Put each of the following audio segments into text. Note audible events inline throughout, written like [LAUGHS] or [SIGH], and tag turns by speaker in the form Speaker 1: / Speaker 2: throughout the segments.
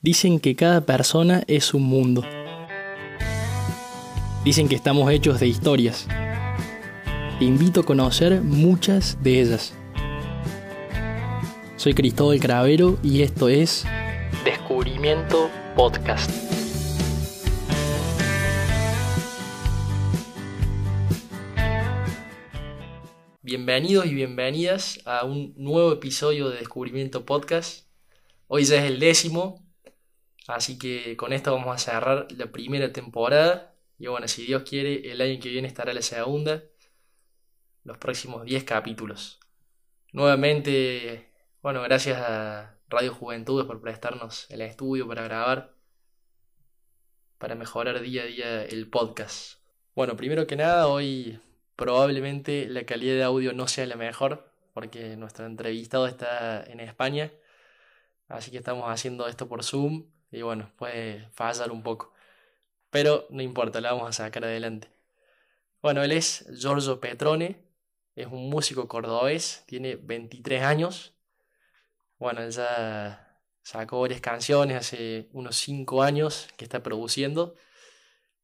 Speaker 1: Dicen que cada persona es un mundo. Dicen que estamos hechos de historias. Te invito a conocer muchas de ellas. Soy Cristóbal Cravero y esto es Descubrimiento Podcast. Bienvenidos y bienvenidas a un nuevo episodio de Descubrimiento Podcast. Hoy ya es el décimo Así que con esto vamos a cerrar la primera temporada. Y bueno, si Dios quiere, el año que viene estará la segunda. Los próximos 10 capítulos. Nuevamente, bueno, gracias a Radio Juventudes por prestarnos el estudio para grabar. Para mejorar día a día el podcast. Bueno, primero que nada, hoy probablemente la calidad de audio no sea la mejor. Porque nuestro entrevistado está en España. Así que estamos haciendo esto por Zoom y bueno, puede fallar un poco. Pero no importa, la vamos a sacar adelante. Bueno, él es Giorgio Petrone, es un músico cordobés, tiene 23 años. Bueno, él ya sacó varias canciones hace unos 5 años que está produciendo.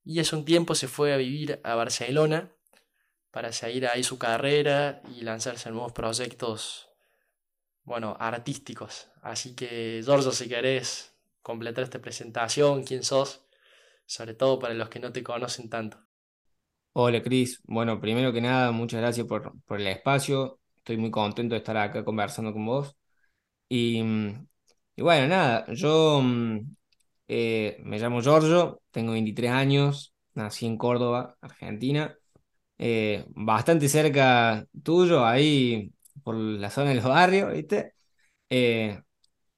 Speaker 1: Y hace un tiempo se fue a vivir a Barcelona para seguir ahí su carrera y lanzarse en nuevos proyectos, bueno, artísticos. Así que, Giorgio, si querés, completar esta presentación, quién sos, sobre todo para los que no te conocen tanto.
Speaker 2: Hola Cris, bueno, primero que nada, muchas gracias por, el espacio, estoy muy contento de estar acá conversando con vos. Y, bueno, nada, yo mm, eh, me llamo Giorgio, tengo 23 años, nací en Córdoba, Argentina, eh, bastante cerca tuyo, ahí por la zona de los barrios, ¿viste? Eh,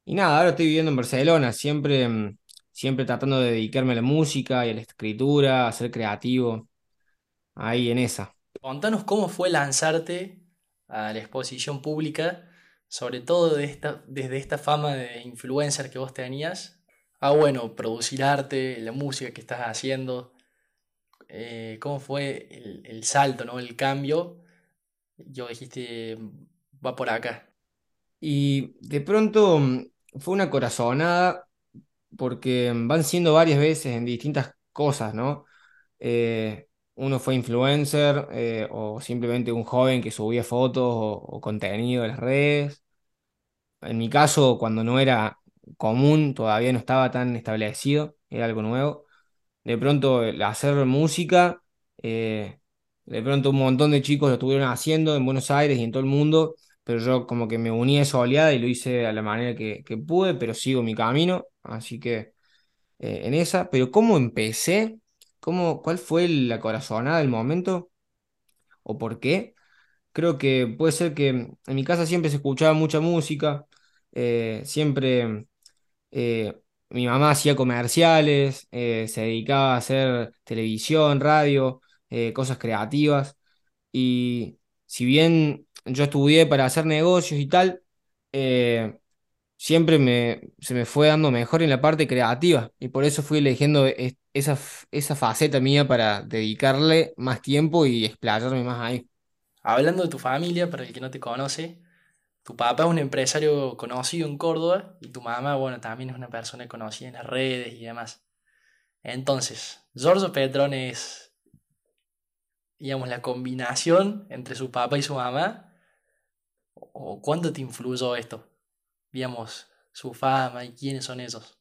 Speaker 2: y nada, ahora estoy viviendo en Barcelona, siempre, mm, siempre tratando de dedicarme a la música y a la escritura, a ser creativo, ahí en esa.
Speaker 1: Contanos cómo fue lanzarte a la exposición pública, sobre todo de esta, desde esta fama de influencer que vos tenías, a bueno, producir arte, la música que estás haciendo. Eh, ¿Cómo fue el, el salto, ¿no? el cambio? Yo dijiste, va por acá.
Speaker 2: Y de pronto mm, fue una corazonada porque van siendo varias veces en distintas cosas, ¿no? Eh, uno fue influencer eh, o simplemente un joven que subía fotos o, contenido de las redes. En mi caso, cuando no era común, todavía no estaba tan establecido, era algo nuevo. De pronto, hacer música, eh, de pronto un montón de chicos lo estuvieron haciendo en Buenos Aires y en todo el mundo pero yo como que me uní a esa oleada y lo hice a la manera que, pude, pero sigo mi camino, así que eh, en esa, pero ¿cómo empecé? ¿Cómo, cuál fue la corazonada del momento? ¿O por qué? Creo que puede ser que en mi casa siempre se escuchaba mucha música, eh, siempre eh, mi mamá hacía comerciales, se dedicaba a hacer televisión, radio, cosas creativas, y si bien yo estudié para hacer negocios y tal, eh, siempre me, se me fue dando mejor en la parte creativa y por eso fui eligiendo esa, esa faceta mía para dedicarle más tiempo y explayarme más ahí.
Speaker 1: Hablando de tu familia, para el que no te conoce, tu papá es un empresario conocido en Córdoba y tu mamá, bueno, también es una persona conocida en las redes y demás. Entonces, Giorgio Petrón es, digamos, la combinación entre su papá y su mamá ¿O cuánto te influyó esto? Digamos, su fama y quiénes son esos.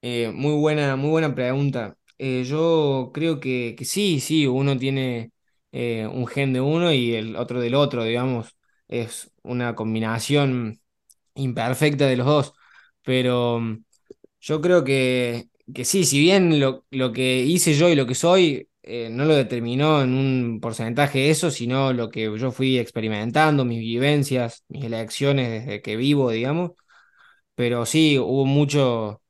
Speaker 2: Eh, muy buena, muy buena pregunta. Eh, yo creo que, sí, sí, uno tiene eh, un gen de uno y el otro del otro, digamos. Es una combinación imperfecta de los dos. Pero mm, yo creo que, que sí, si bien lo, lo que hice yo y lo que soy eh, no lo determinó en un porcentaje eso, sino lo que yo fui experimentando, mis vivencias, mis elecciones desde que vivo, digamos. Pero sí, hubo mucho,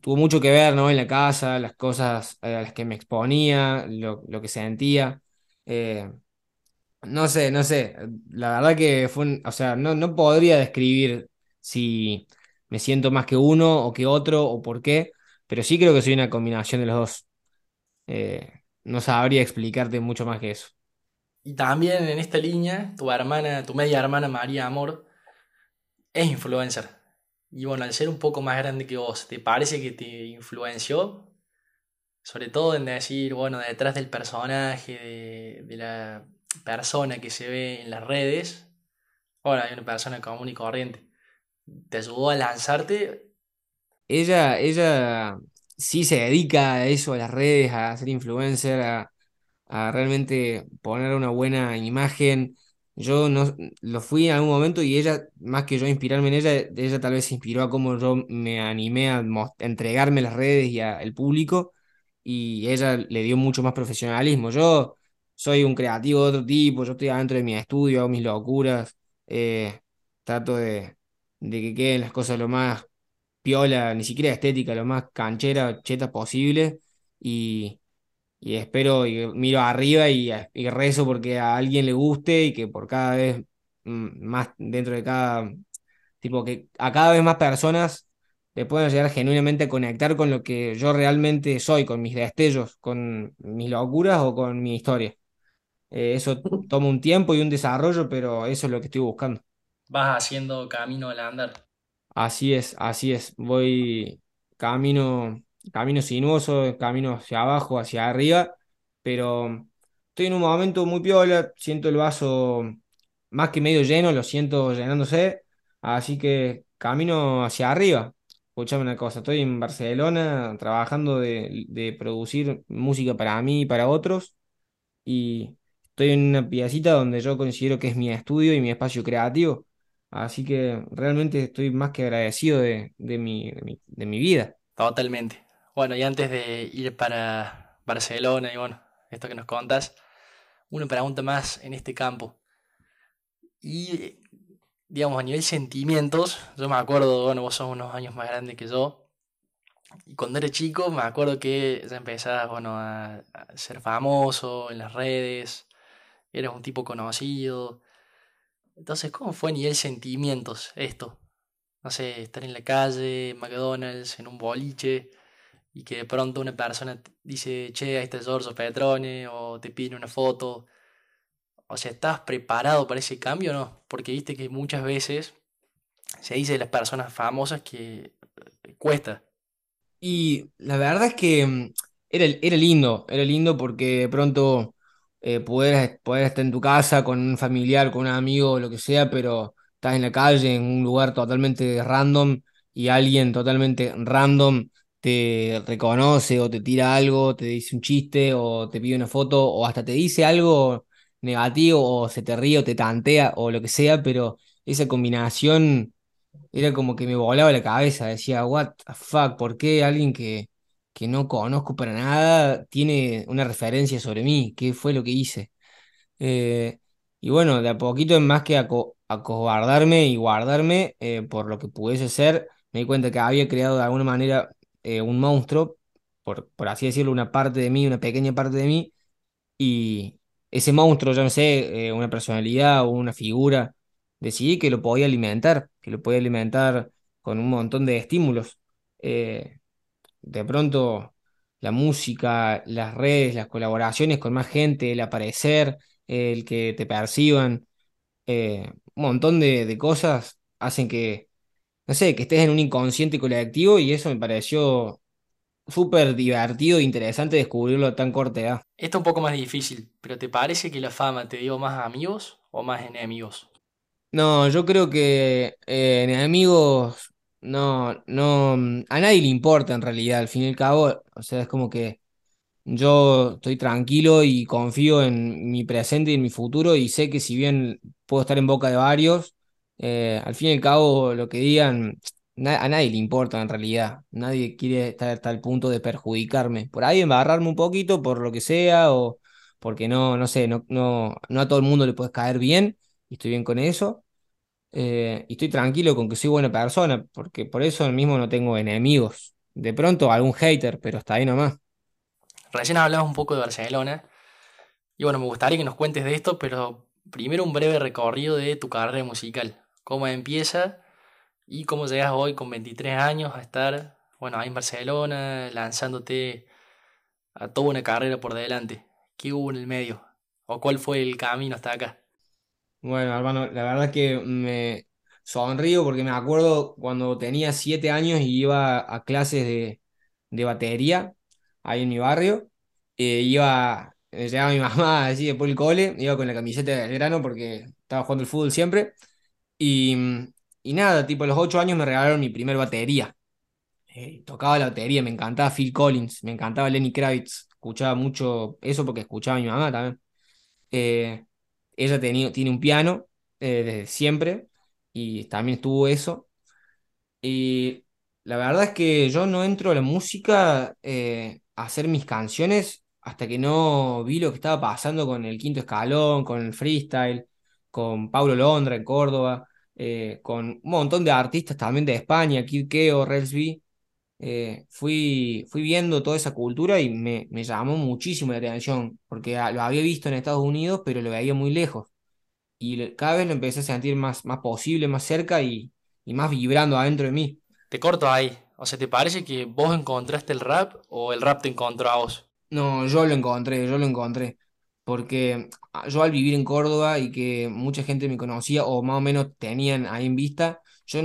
Speaker 2: tuvo mucho que ver, ¿no? En la casa, las cosas a las que me exponía, lo, que sentía. Eh, no sé, no sé. La verdad que fue, o sea, no, no podría describir si me siento más que uno o que otro o por qué, pero sí creo que soy una combinación de los dos. Eh, no sabría explicarte mucho más que eso.
Speaker 1: Y también en esta línea, tu hermana, tu media hermana María Amor, es influencer. Y bueno, al ser un poco más grande que vos, ¿te parece que te influenció? Sobre todo en decir, bueno, detrás del personaje, de, de la persona que se ve en las redes, ahora hay una persona común y corriente. ¿Te ayudó a lanzarte?
Speaker 2: Ella, ella sí se dedica a eso, a las redes, a ser influencer, a, realmente poner una buena imagen. Yo no lo fui en algún momento y ella, más que yo inspirarme en ella, ella tal vez se inspiró a cómo yo me animé a, a entregarme las redes y al público y ella le dio mucho más profesionalismo. Yo soy un creativo de otro tipo, yo estoy adentro de mi estudio, hago mis locuras, eh, trato de, de que queden las cosas lo más piola, ni siquiera estética, lo más canchera, cheta posible. Y, y espero y miro arriba y, y rezo porque a alguien le guste y que por cada vez mm, más dentro de cada, tipo que a cada vez más personas le puedan llegar genuinamente a conectar con lo que yo realmente soy, con mis destellos, con mis locuras o con mi historia. Eh, eso toma un tiempo y un desarrollo, pero eso es lo que estoy buscando.
Speaker 1: Vas haciendo camino al andar.
Speaker 2: Así es, así es. Voy camino, camino sinuoso, camino hacia abajo, hacia arriba, pero estoy en un momento muy piola, siento el vaso más que medio lleno, lo siento llenándose, así que camino hacia arriba. Escuchame una cosa, estoy en Barcelona trabajando de, de producir música para mí y para otros y estoy en una piecita donde yo considero que es mi estudio y mi espacio creativo. Así que realmente estoy más que agradecido de, de mi, de mi, de mi vida.
Speaker 1: Totalmente. Bueno, y antes de ir para Barcelona y bueno, esto que nos contas, una pregunta más en este campo. Y, digamos, a nivel sentimientos, yo me acuerdo, bueno, vos sos unos años más grande que yo, y cuando era chico me acuerdo que ya empezabas, bueno, a, ser famoso en las redes, eras un tipo conocido. Entonces, ¿cómo fue a nivel sentimientos esto? No sé, estar en la calle, en McDonald's, en un boliche, y que de pronto una persona dice, che, ahí está Giorgio Petrone, o te pide una foto. O sea, ¿estás preparado para ese cambio o no? Porque viste que muchas veces se dice de las personas famosas que eh, cuesta.
Speaker 2: Y la verdad es que mm, era, era lindo, era lindo porque de pronto eh, poder, poder estar en tu casa con un familiar, con un amigo, lo que sea, pero estás en la calle, en un lugar totalmente random y alguien totalmente random te reconoce o te tira algo, te dice un chiste o te pide una foto o hasta te dice algo negativo o se te ríe o te tantea o lo que sea, pero esa combinación era como que me volaba la cabeza, decía, what the fuck, ¿por qué alguien que, que no conozco para nada tiene una referencia sobre mí? ¿Qué fue lo que hice? Eh, y bueno, de a poquito, en más que aco- acobardarme y guardarme eh, por lo que pudiese ser, me di cuenta que había creado de alguna manera eh, un monstruo, por, por así decirlo, una parte de mí, una pequeña parte de mí, y ese monstruo, ya no sé, eh, una personalidad o una figura, decidí que lo podía alimentar, que lo podía alimentar con un montón de estímulos. De pronto, la música, las redes, las colaboraciones con más gente, el aparecer, el que te perciban, eh, un montón de, de cosas hacen que, no sé, que estés en un inconsciente colectivo y eso me pareció súper divertido e interesante descubrirlo a tan corta edad.
Speaker 1: Esto es un poco más difícil, pero ¿te parece que la fama te dio más amigos o más enemigos?
Speaker 2: No, yo creo que eh, enemigos, no, no, mm, a nadie le importa en realidad, al fin y al cabo, o sea, es como que yo estoy tranquilo y confío en mi presente y en mi futuro y sé que si bien puedo estar en boca de varios, eh, al fin y al cabo lo que digan a nadie le importa en realidad. Nadie quiere estar hasta el punto de perjudicarme. Por ahí embarrarme un poquito por lo que sea o porque no, no sé, no, no, no a todo el mundo le puedes caer bien y estoy bien con eso. Eh, y estoy tranquilo con que soy buena persona porque por eso mismo no tengo enemigos. De pronto algún hater, pero hasta ahí nomás.
Speaker 1: Recién hablamos un poco de Barcelona y bueno, me gustaría que nos cuentes de esto, pero primero un breve recorrido de tu carrera musical. ¿Cómo empieza y cómo llegas hoy con 23 años a estar, bueno, ahí en Barcelona, lanzándote a toda una carrera por delante? ¿Qué hubo en el medio? ¿O cuál fue el camino hasta acá?
Speaker 2: Bueno, hermano, la verdad que me, sonrío porque me acuerdo cuando tenía siete años y iba a clases de, de batería ahí en mi barrio. eh, iba, llegaba mi [LAUGHS] mamá así después del cole, iba con la camiseta de grano porque estaba jugando el fútbol siempre. Y, y nada, tipo a los ocho años me regalaron mi primer batería. Eh, tocaba la batería, me encantaba Phil Collins, me encantaba Lenny Kravitz. Escuchaba mucho eso porque escuchaba a mi mamá también. Eh, ella tiene un piano eh, desde siempre y también estuvo eso. Y la verdad es que yo no entro a la música eh, a hacer mis canciones hasta que no vi lo que estaba pasando con el Quinto Escalón, con el freestyle, con Paulo Londra en Córdoba, eh, con un montón de artistas también de España, Kid Keo, Rels B. Eh, fui, fui viendo toda esa cultura y me, me llamó muchísimo la atención, porque lo había visto en Estados Unidos, pero lo veía muy lejos. Y le- cada vez lo empecé a sentir más, más posible, más cerca y, y más vibrando adentro de mí.
Speaker 1: Te corto ahí. O sea, ¿te parece que vos encontraste el rap o el rap te encontró a vos?
Speaker 2: No, yo lo encontré, yo lo encontré. Porque ah, yo al vivir en Córdoba y que mucha gente me conocía o más o menos tenían ahí en vista, yo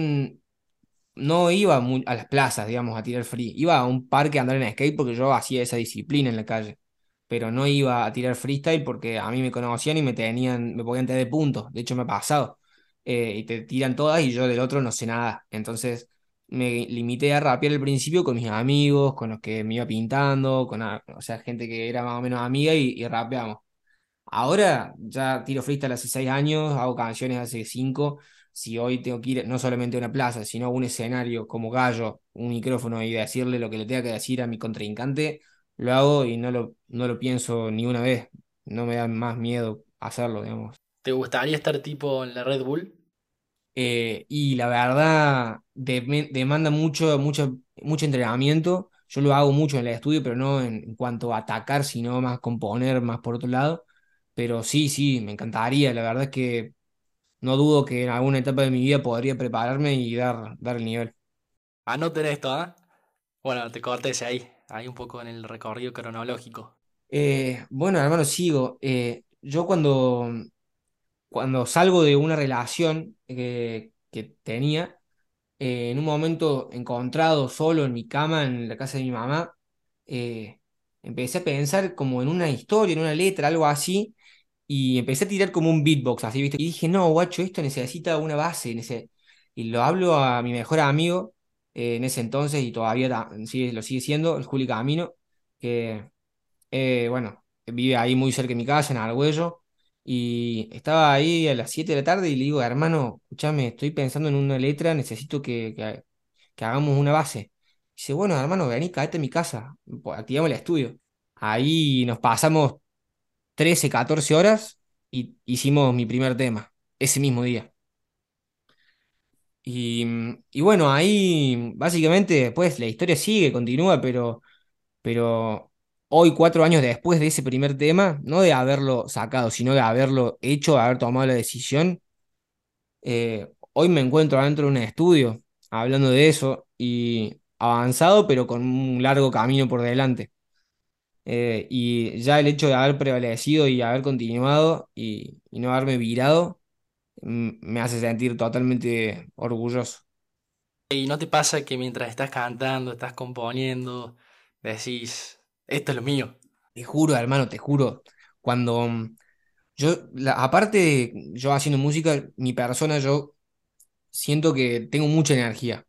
Speaker 2: no iba a las plazas, digamos, a tirar free. Iba a un parque a andar en skate porque yo hacía esa disciplina en la calle. Pero no iba a tirar freestyle porque a mí me conocían y me tenían, me podían tener de puntos. De hecho, me ha pasado. Eh, y te tiran todas y yo del otro no sé nada. Entonces me limité a rapear al principio con mis amigos, con los que me iba pintando, con, o sea, gente que era más o menos amiga y, y rapeamos. Ahora ya tiro freestyle hace seis años, hago canciones hace cinco. Si hoy tengo que ir no solamente a una plaza, sino a un escenario como gallo, un micrófono y decirle lo que le tenga que decir a mi contrincante, lo hago y no lo, no lo pienso ni una vez. No me da más miedo hacerlo, digamos.
Speaker 1: ¿Te gustaría estar tipo en la Red Bull?
Speaker 2: Eh, y la verdad demanda mucho, mucho, mucho entrenamiento. Yo lo hago mucho en el estudio, pero no en, en cuanto a atacar, sino más componer, más por otro lado. Pero sí, sí, me encantaría. La verdad es que no dudo que en alguna etapa de mi vida podría prepararme y dar, dar el nivel.
Speaker 1: Anoten esto, ¿ah? Bueno, te cortes ahí, ahí un poco en el recorrido cronológico.
Speaker 2: Eh, bueno, hermano, sigo. Eh, yo cuando, cuando salgo de una relación que, que tenía, eh, en un momento encontrado solo en mi cama, en la casa de mi mamá, empecé a pensar como en una historia, en una letra, algo así, y empecé a tirar como un beatbox, así, ¿viste? Y dije, no, guacho, esto necesita una base, nece-". y lo hablo a mi mejor amigo eh, en ese entonces, y todavía sigue, lo sigue siendo, el Juli Camino, que eh, bueno, vive ahí muy cerca de mi casa, en Argüello, y estaba ahí a las 7 de la tarde y le digo, hermano, escúchame, estoy pensando en una letra, necesito que, que, que hagamos una base. Dice, bueno, hermano, vení, caete en mi casa, pues, activamos el estudio. Ahí nos pasamos 13 14 horas y hicimos mi primer tema, ese mismo día. Y, y bueno, ahí básicamente después la historia sigue, continúa, pero... Pero hoy, cuatro años después de ese primer tema, no de haberlo sacado, sino de haberlo hecho, de haber tomado la decisión, eh, hoy me encuentro adentro de un estudio hablando de eso y avanzado, pero con un largo camino por delante. Eh, y ya el hecho de haber prevalecido y haber continuado y, y no haberme virado, me hace sentir totalmente orgulloso.
Speaker 1: ¿Y no te pasa que mientras estás cantando, estás componiendo, decís, esto es lo mío?
Speaker 2: Te juro, hermano, te juro, cuando mm, yo, la- aparte de yo haciendo música, mi persona, yo siento que tengo mucha energía.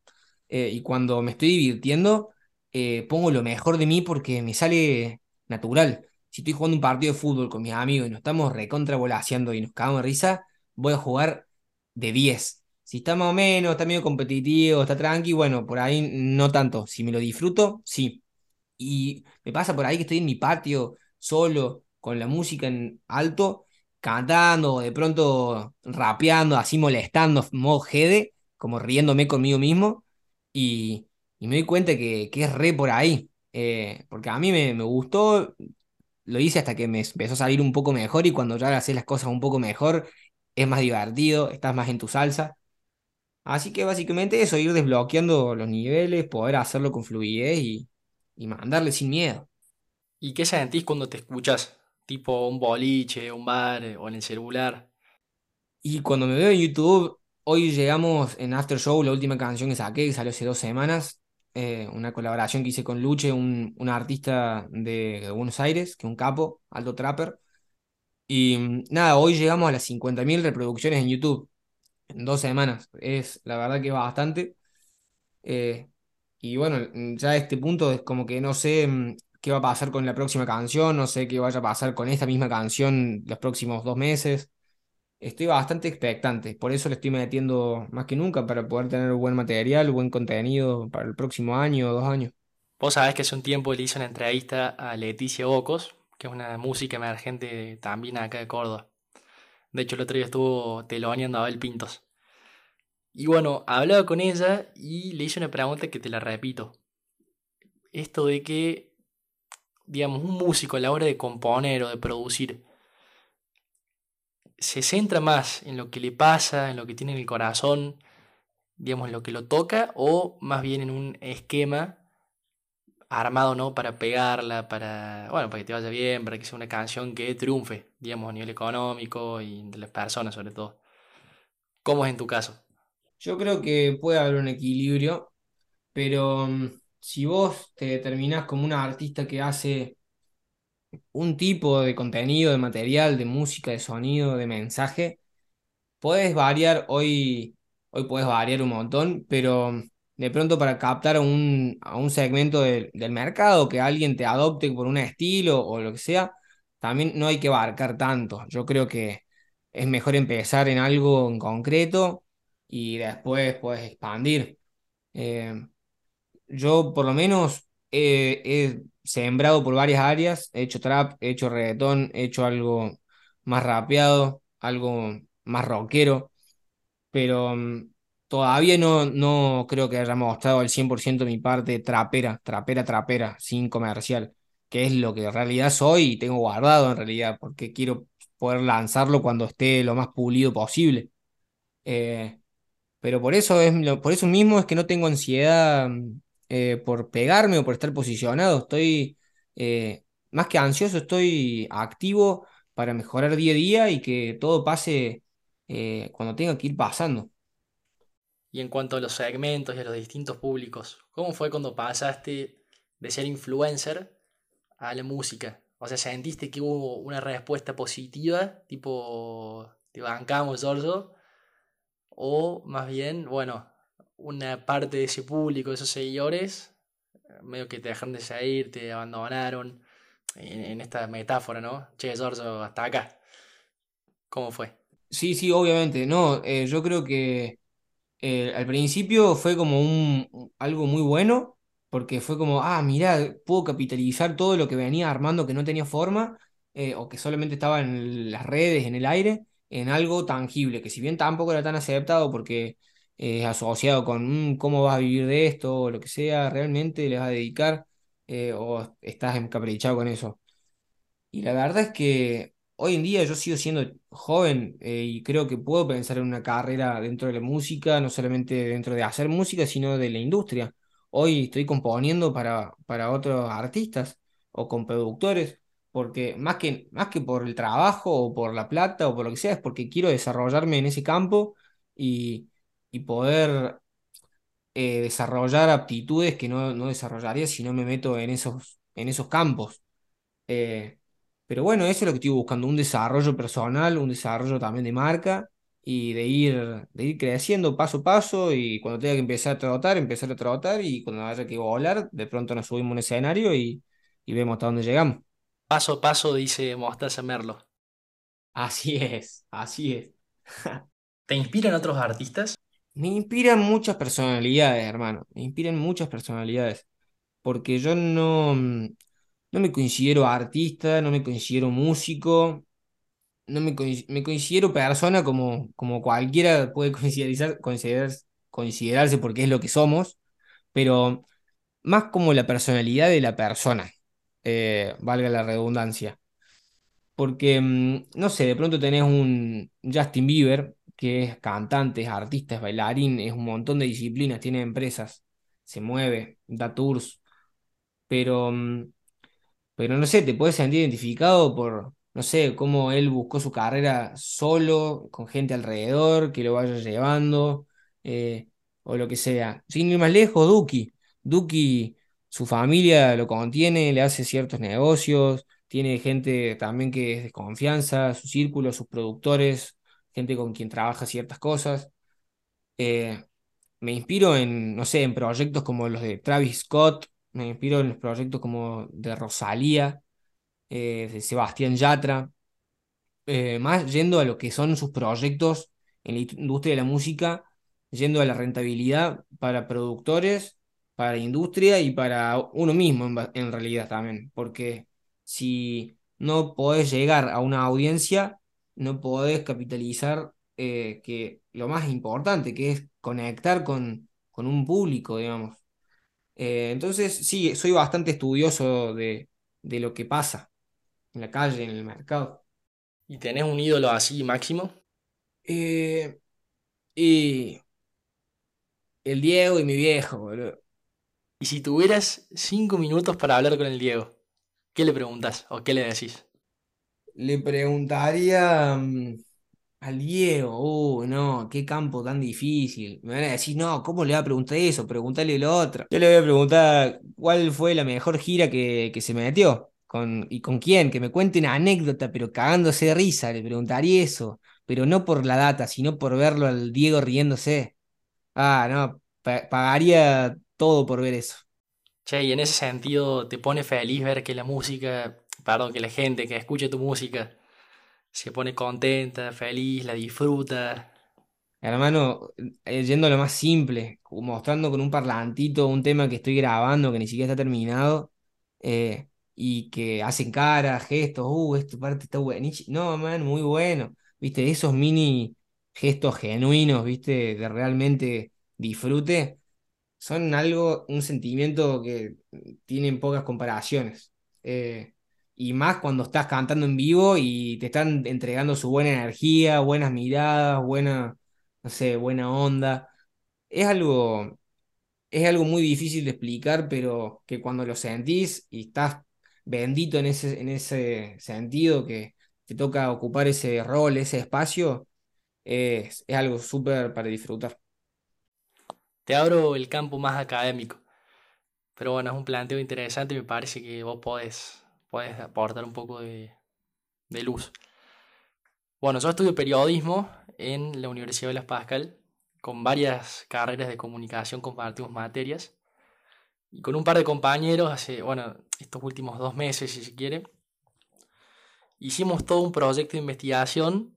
Speaker 2: Eh, y cuando me estoy divirtiendo, eh, pongo lo mejor de mí porque me sale natural. Si estoy jugando un partido de fútbol con mis amigos y nos estamos recontra volaseando y nos cagamos de risa, voy a jugar de diez Si está más o menos, está medio competitivo, está tranqui, bueno, por ahí no tanto. Si me lo disfruto, sí. Y me pasa por ahí que estoy en mi patio, solo, con la música en alto, cantando, de pronto rapeando, así molestando, modo jede, como riéndome conmigo mismo. Y, me doy cuenta que es re por ahí. Eh, porque a mí me, me gustó, lo hice hasta que me empezó a salir un poco mejor y cuando ya haces las cosas un poco mejor, es más divertido, estás más en tu salsa. Así que básicamente eso, ir desbloqueando los niveles, poder hacerlo con fluidez y, y mandarle sin miedo.
Speaker 1: ¿Y qué sentís cuando te escuchas? Tipo un boliche, un bar eh, o en el celular.
Speaker 2: Y cuando me veo en YouTube, hoy llegamos en After Show, la última canción que saqué, que salió hace dos semanas, eh, una colaboración que hice con Luche, un, artista de, de Buenos Aires, que es un capo, alto trapper. Y mm, nada, hoy llegamos a las 50.000 reproducciones en YouTube en dos semanas. Es la verdad que es bastante. Eh, y bueno, mm, ya a este punto es como que no sé mm, qué va a pasar con la próxima canción, no sé qué vaya a pasar con esta misma canción los próximos dos meses. Estoy bastante expectante, por eso le estoy metiendo más que nunca para poder tener buen material, buen contenido para el próximo año o dos años.
Speaker 1: Vos sabés que hace un tiempo le hice una entrevista a Leticia Bocos, que es una música emergente también acá de Córdoba. De hecho, el otro día estuvo teloneando a Abel Pintos. Y bueno, hablaba con ella y le hice una pregunta que te la repito. Esto de que, digamos, un músico a la hora de componer o de producir se centra más en lo que le pasa, en lo que tiene en el corazón, digamos, en lo que lo toca, o más bien en un esquema armado, ¿no? Para pegarla, para, bueno, para que te vaya bien, para que sea una canción que triunfe, digamos, a nivel económico y de las personas sobre todo. ¿Cómo es en tu caso?
Speaker 2: Yo creo que puede haber un equilibrio, pero mm, si vos te determinás como una artista que hace un tipo de contenido, de material, de música, de sonido, de mensaje, puedes variar, hoy, hoy puedes variar un montón, pero mm, de pronto para captar a un, a un segmento del mercado, que alguien te adopte por un estilo o lo que sea, también no hay que abarcar tanto. Yo creo que es mejor empezar en algo en concreto y después puedes expandir. Eh, yo por lo menos he, he sembrado por varias áreas, he hecho trap, he hecho reggaetón, he hecho algo más rapeado, algo más rockero, pero mm, todavía no, no creo que haya mostrado al 100% mi parte trapera, trapera, trapera, sin comercial, que es lo que en realidad soy y tengo guardado en realidad, porque quiero poder lanzarlo cuando esté lo más pulido posible. Eh, pero por eso es, por eso mismo es que no tengo ansiedad mm, eh, por pegarme o por estar posicionado. Estoy eh, más que ansioso, estoy activo para mejorar día a día y que todo pase eh, cuando tenga que ir pasando.
Speaker 1: Y en cuanto a los segmentos y a los distintos públicos, ¿cómo fue cuando pasaste de ser influencer a la música? O sea, ¿sentiste que hubo una respuesta positiva, tipo, te bancamos, Giorgio? O más bien, bueno, una parte de ese público, de esos seguidores, medio que te dejaron de seguir, te abandonaron, en, esta metáfora, ¿no? Che, Giorgio, hasta acá. ¿Cómo fue?
Speaker 2: Sí, sí, obviamente. No, eh, yo creo que eh, al principio fue como un, algo muy bueno, porque fue como, ah, mirá, puedo capitalizar todo lo que venía armando que no tenía forma, eh, o que solamente estaba en las redes, en el aire, en algo tangible, que si bien tampoco era tan aceptado porque eh, asociado con "Mm, cómo vas a vivir de esto, o lo que sea, realmente le vas a dedicar, eh, o estás encaprichado con eso. Y la verdad es que hoy en día yo sigo siendo joven eh, y creo que puedo pensar en una carrera dentro de la música, no solamente dentro de hacer música, sino de la industria. Hoy estoy componiendo para, para otros artistas o con productores, porque más que, más que por el trabajo o por la plata o por lo que sea, es porque quiero desarrollarme en ese campo y, y poder eh, desarrollar aptitudes que no, no desarrollaría si no me meto en esos, en esos campos. Eh, pero bueno, eso es lo que estoy buscando, un desarrollo personal, un desarrollo también de marca y de ir, de ir creciendo paso a paso y cuando tenga que empezar a trotar, empezar a trotar y cuando haya que volar, de pronto nos subimos a un escenario y, y vemos hasta dónde llegamos.
Speaker 1: Paso a paso, dice Mostaza Merlo.
Speaker 2: Así es, así es. [LAUGHS]
Speaker 1: ¿Te inspiran otros artistas?
Speaker 2: Me inspiran muchas personalidades, hermano, me inspiran muchas personalidades, porque yo no, no me considero artista, no me considero músico, no me, me considero persona como, como cualquiera puede [LAUGHS] considerar- considerarse porque es lo que somos, pero más como la personalidad de la persona, eh, valga la redundancia. Porque, mm, no sé, de pronto tenés un Justin Bieber, que es cantante, es artista, es bailarín, es un montón de disciplinas, tiene empresas, se mueve, da tours, pero, mm, pero no sé, te puedes sentir identificado por no sé, cómo él buscó su carrera solo, con gente alrededor, que lo vaya llevando, eh, o lo que sea. Sin ir más lejos, Duki. Duki, su familia lo contiene, le hace ciertos negocios, tiene gente también que es de confianza, su círculo, sus productores, gente con quien trabaja ciertas cosas. Eh, me inspiro en, no sé, en proyectos como los de Travis Scott, me inspiro en los proyectos como de Rosalía, eh, de Sebastián Yatra, eh, más yendo a lo que son sus proyectos en la industria de la música, yendo a la rentabilidad para productores, para industria y para uno mismo en, en realidad también, porque si no podés llegar a una audiencia, no podés capitalizar eh, que lo más importante, que es conectar con, con un público, digamos. Eh, entonces, sí, soy bastante estudioso de, de lo que pasa en la calle, en el mercado.
Speaker 1: ¿Y tenés un ídolo así máximo?
Speaker 2: Eh, y el Diego y mi viejo, boludo.
Speaker 1: Y si tuvieras cinco minutos para hablar con el Diego, ¿qué le preguntas o qué le decís?
Speaker 2: Le preguntaría mm, al Diego, uh, no, qué campo tan difícil. Me van a decir, no, ¿cómo le va a preguntar eso? Preguntarle lo otro. Yo le voy a preguntar cuál fue la mejor gira que, que se metió. Con, ¿Y con quién? Que me cuente una anécdota, pero cagándose de risa, le preguntaría eso. Pero no por la data, sino por verlo al Diego riéndose. Ah, no, pa- pagaría todo por ver eso.
Speaker 1: Che, y en ese sentido, ¿te pone feliz ver que la música, perdón, que la gente que escucha tu música se pone contenta, feliz, la disfruta?
Speaker 2: Hermano, eh, yendo a lo más simple, mostrando con un parlantito un tema que estoy grabando que ni siquiera está terminado, eh, y que hacen caras, gestos, uh, esta parte está buenísima. No, man, muy bueno. Viste, esos mini gestos genuinos, viste, de realmente disfrute, son algo, un sentimiento que tienen pocas comparaciones. Eh, y más cuando estás cantando en vivo y te están entregando su buena energía, buenas miradas, buena, no sé, buena onda. Es algo, es algo muy difícil de explicar, pero que cuando lo sentís y estás bendito en ese, en ese sentido, que te toca ocupar ese rol, ese espacio, es, es algo súper para disfrutar.
Speaker 1: Te abro el campo más académico, pero bueno, es un planteo interesante me parece que vos podés, podés aportar un poco de, de luz. Bueno, yo estudio periodismo en la Universidad de Las Pascal, con varias carreras de comunicación compartimos materias, y con un par de compañeros hace, bueno, estos últimos dos meses, si se quiere, hicimos todo un proyecto de investigación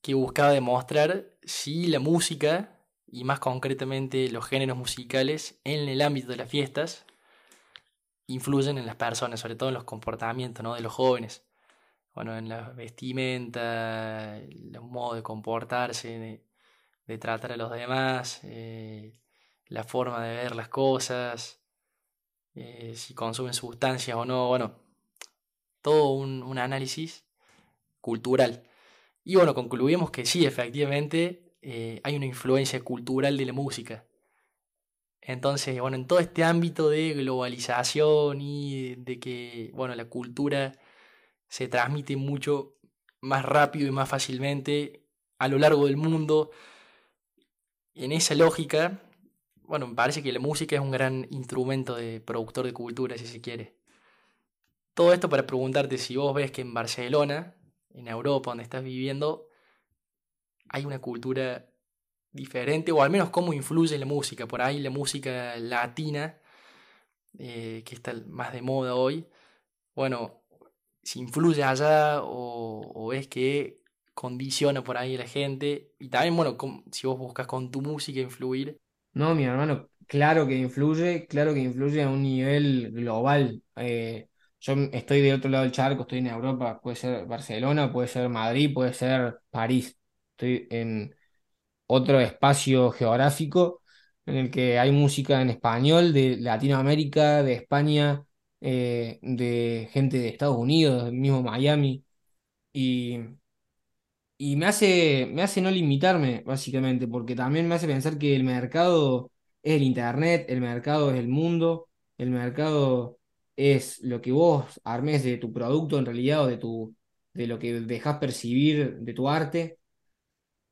Speaker 1: que buscaba demostrar si la música, y más concretamente los géneros musicales, en el ámbito de las fiestas, influyen en las personas, sobre todo en los comportamientos ¿no? de los jóvenes bueno, en la vestimenta, el modo de comportarse, de, tratar a los demás, eh, la forma de ver las cosas, eh, si consumen sustancias o no, bueno, todo un, un, análisis cultural. Y bueno, concluimos que sí, efectivamente, eh, hay una influencia cultural de la música. Entonces, bueno, en todo este ámbito de globalización y de que, bueno, la cultura se transmite mucho más rápido y más fácilmente a lo largo del mundo. En esa lógica, bueno, me parece que la música es un gran instrumento de productor de cultura, si se quiere. Todo esto para preguntarte si vos ves que en Barcelona, en Europa, donde estás viviendo, hay una cultura diferente, o al menos cómo influye la música. Por ahí la música latina, eh, que está más de moda hoy, bueno, si influye allá o, o es que condiciona por ahí la gente. Y también, bueno, si vos buscas con tu música influir.
Speaker 2: No, mi hermano, claro que influye, claro que influye a un nivel global. Eh, yo estoy del otro lado del charco, estoy en Europa, puede ser Barcelona, puede ser Madrid, puede ser París. Estoy en otro espacio geográfico en el que hay música en español de Latinoamérica, de España eh, de gente de Estados Unidos, del mismo Miami, y, y me hace, me hace no limitarme, básicamente, porque también me hace pensar que el mercado es el Internet, el mercado es el mundo, el mercado es lo que vos armes de tu producto en realidad o de tu, de lo que dejas percibir de tu arte.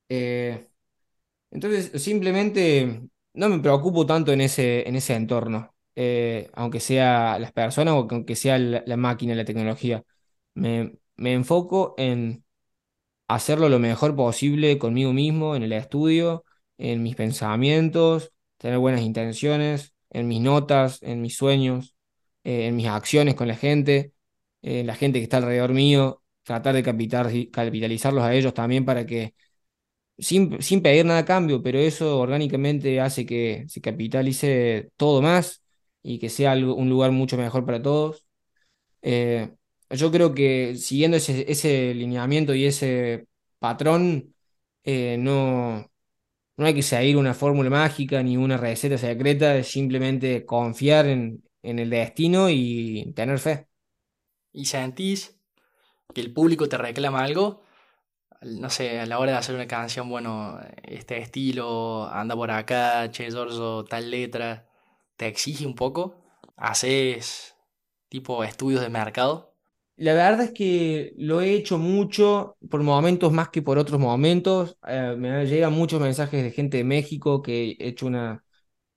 Speaker 2: Eh, entonces, simplemente no me preocupo tanto en ese, en ese entorno, eh, aunque sea las personas o aunque sea la, máquina, la tecnología. Me, me enfoco en hacerlo lo mejor posible conmigo mismo, en el estudio, en mis pensamientos, tener buenas intenciones, en mis notas, en mis sueños, eh, en mis acciones con la gente, en la gente que está alrededor mío, tratar de capital- capitalizarlos a ellos también para que sin, pedir nada a cambio, pero eso orgánicamente hace que se capitalice todo más y que sea un lugar mucho mejor para todos. Eh, yo creo que siguiendo ese, ese lineamiento y ese patrón, eh, no, no hay que seguir una fórmula mágica ni una receta secreta, es simplemente confiar en, en el destino y tener fe.
Speaker 1: ¿Y sentís que el público te reclama algo? No sé, a la hora de hacer una canción, bueno, este estilo, anda por acá, che Giorgio, tal letra, ¿te exige un poco? ¿Haces tipo estudios de mercado?
Speaker 2: La verdad es que lo he hecho mucho por momentos más que por otros momentos. Eh, me llegan muchos mensajes de gente de México que he hecho una,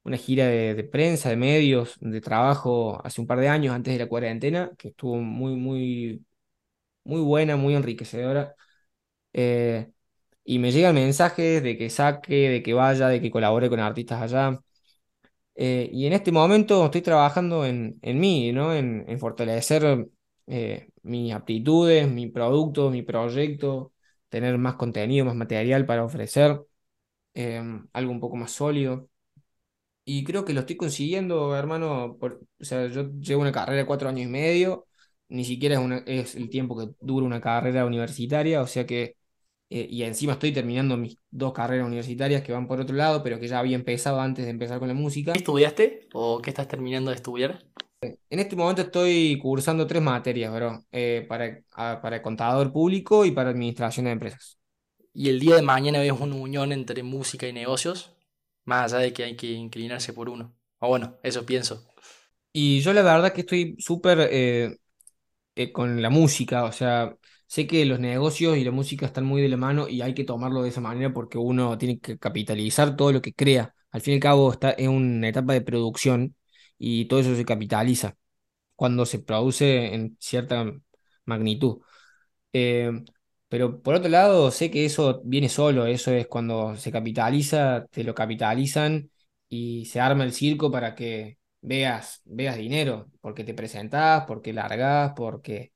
Speaker 2: una gira de, de prensa, de medios, de trabajo hace un par de años antes de la cuarentena, que estuvo muy, muy, muy buena, muy enriquecedora. Eh, y me llegan mensajes de que saque, de que vaya, de que colabore con artistas allá. Eh, y en este momento estoy trabajando en, en mí, ¿no? En, en fortalecer eh, mis aptitudes, mi producto, mi proyecto, tener más contenido, más material para ofrecer, eh, algo un poco más sólido. Y creo que lo estoy consiguiendo, hermano. o sea, yo llevo una carrera de cuatro años y medio, ni siquiera es, una- es el tiempo que dura una carrera universitaria, o sea que, eh, y encima estoy terminando mis dos carreras universitarias que van por otro lado, pero que ya había empezado antes de empezar con la música.
Speaker 1: ¿Qué estudiaste o qué estás terminando de estudiar?
Speaker 2: En este momento estoy cursando tres materias, bro, eh, para, a- para contador público y para administración de empresas.
Speaker 1: ¿Y el día de mañana ves una unión entre música y negocios? Más allá de que hay que inclinarse por uno. O bueno, eso pienso.
Speaker 2: Y yo la verdad que estoy súper eh, eh, con la música, o sea, sé que los negocios y la música están muy de la mano y hay que tomarlo de esa manera porque uno tiene que capitalizar todo lo que crea. Al fin y al cabo está en una etapa de producción y todo eso se capitaliza cuando se produce en cierta magnitud. Eh, pero por otro lado, sé que eso viene solo, eso es cuando se capitaliza, te lo capitalizan y se arma el circo para que veas, veas dinero, porque te presentás, porque largás, porque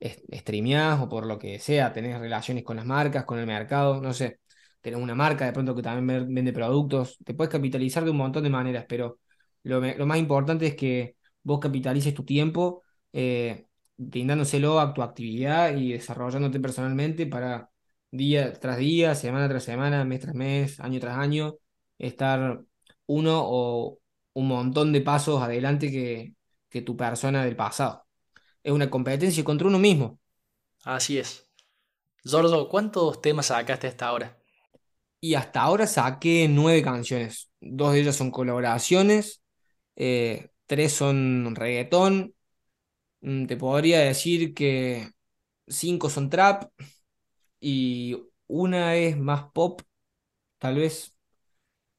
Speaker 2: streameás o por lo que sea, tenés relaciones con las marcas, con el mercado, no sé, tenés una marca de pronto que también ve- vende productos, te puedes capitalizar de un montón de maneras, pero lo, más importante es que vos capitalices tu tiempo, eh, brindándoselo a tu actividad y desarrollándote personalmente para día tras día, semana tras semana, mes tras mes, año tras año, estar uno o un montón de pasos adelante que tu persona del pasado es una competencia contra uno mismo.
Speaker 1: Así es. Giorgio, ¿cuántos temas sacaste hasta ahora?
Speaker 2: Y hasta ahora saqué nueve canciones. Dos de ellas son colaboraciones, eh, tres son reggaetón. Mm, Te podría decir que cinco son trap y una es más pop, tal vez.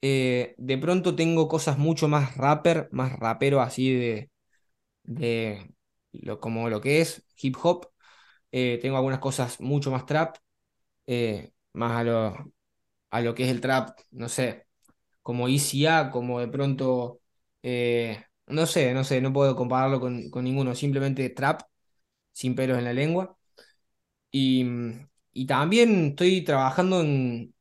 Speaker 2: Eh, de pronto tengo cosas mucho más rapper, más rapero así de, de lo, como lo que es hip hop. Eh, tengo algunas cosas mucho más trap, eh, más a lo, a lo que es el trap, no sé, como ICA, como de pronto, eh, no sé, no sé, no puedo compararlo con, con ninguno, simplemente trap, sin pelos en la lengua. Y, y también estoy trabajando en,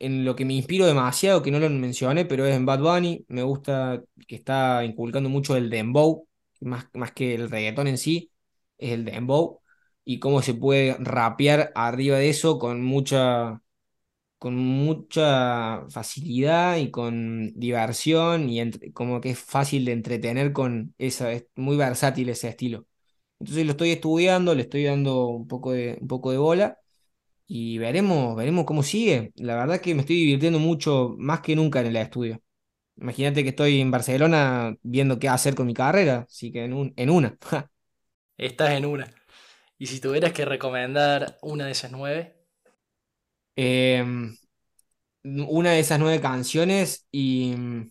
Speaker 2: en lo que me inspiro demasiado, que no lo mencioné, pero es en Bad Bunny, me gusta que está inculcando mucho el dembow, más, más que el reggaetón en sí, es el dembow, y cómo se puede rapear arriba de eso con mucha con mucha facilidad y con diversión y entre- como que es fácil de entretener con esa, es muy versátil ese estilo. Entonces lo estoy estudiando, le estoy dando un poco de, un poco de bola y veremos, veremos cómo sigue. La verdad que me estoy divirtiendo mucho, más que nunca en el estudio. Imagínate que estoy en Barcelona viendo qué hacer con mi carrera, así que en un, en una. [LAUGHS]
Speaker 1: Estás en una. Y si tuvieras que recomendar una de esas nueve,
Speaker 2: Em, una de esas nueve canciones y mm,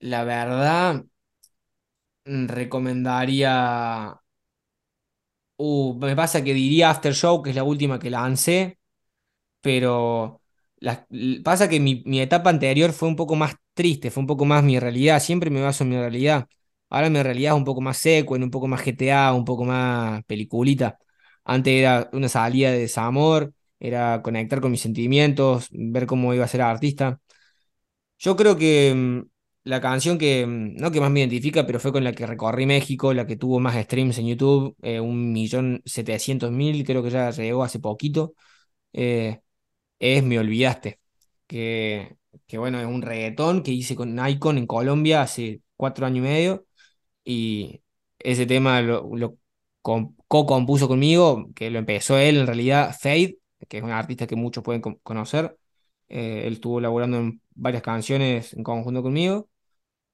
Speaker 2: la verdad mm, recomendaría... Uh, me pasa que diría Aftershow, que es la última que lancé, pero la- pasa que mi, etapa anterior fue un poco más triste, fue un poco más mi realidad, siempre me baso en mi realidad. Ahora mi realidad es un poco más seco, un poco más GTA, un poco más peliculita. Antes era una salida de desamor, era conectar con mis sentimientos, ver cómo iba a ser artista. Yo creo que mm, la canción que, mm, no que más me identifica, pero fue con la que recorrí México, la que tuvo más streams en YouTube, eh, un millón setecientos mil, creo que ya llegó hace poquito. eh, es Me Olvidaste, que, que bueno, es un reggaetón que hice con Icon en Colombia hace cuatro años y medio, y ese tema lo, lo com- co-compuso conmigo, que lo empezó él en realidad, Fade, que es un artista que muchos pueden con- conocer, Eh, él estuvo laburando en varias canciones en conjunto conmigo,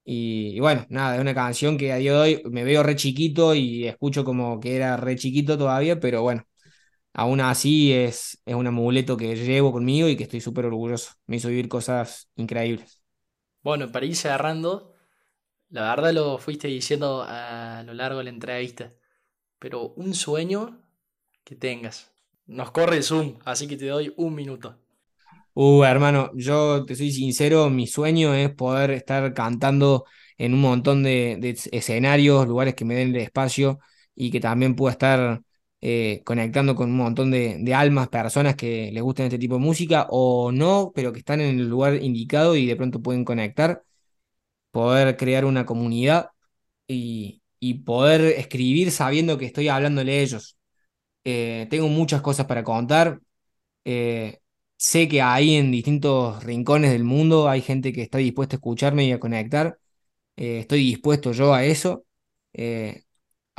Speaker 2: y, y bueno, nada, es una canción que a día de hoy me veo re chiquito y escucho como que era re chiquito todavía, pero bueno. Aún así es, es un amuleto que llevo conmigo y que estoy súper orgulloso. Me hizo vivir cosas increíbles.
Speaker 1: bueno, para ir cerrando, la verdad lo fuiste diciendo a lo largo de la entrevista, pero un sueño que tengas. Nos corre el Zoom, así que te doy un minuto.
Speaker 2: Uh, hermano, yo te soy sincero, mi sueño es poder estar cantando en un montón de, de escenarios, lugares que me den el espacio y que también pueda estar eh, conectando con un montón de, almas, personas que les gustan este tipo de música o no, pero que están en el lugar indicado y de pronto pueden conectar, poder crear una comunidad y, poder escribir sabiendo que estoy hablándole a ellos. Eh, tengo muchas cosas para contar. eh, sé que ahí en distintos rincones del mundo hay gente que está dispuesta a escucharme y a conectar. Estoy dispuesto yo a eso,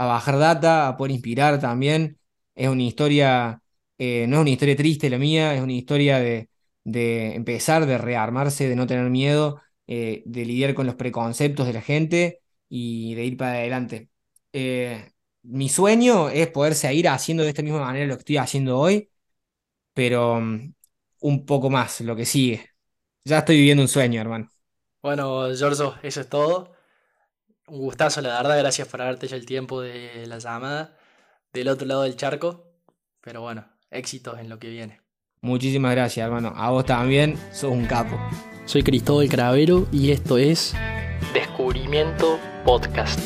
Speaker 2: a bajar data, a poder inspirar también. Es una historia, eh, no es una historia triste la mía, es una historia de, de empezar, de rearmarse, de no tener miedo, eh, de lidiar con los preconceptos de la gente y de ir para adelante. Eh, mi sueño es poder seguir haciendo de esta misma manera lo que estoy haciendo hoy, pero mm, un poco más, lo que sigue. Ya estoy viviendo un sueño, hermano.
Speaker 1: Bueno, Giorgio, eso es todo. Un gustazo, la verdad, gracias por haberte hecho el tiempo de la llamada del otro lado del charco. Pero bueno, éxitos en lo que viene.
Speaker 2: Muchísimas gracias, hermano. A vos también, sos un capo.
Speaker 1: Soy Cristóbal Cravero y esto es Descubrimiento Podcast.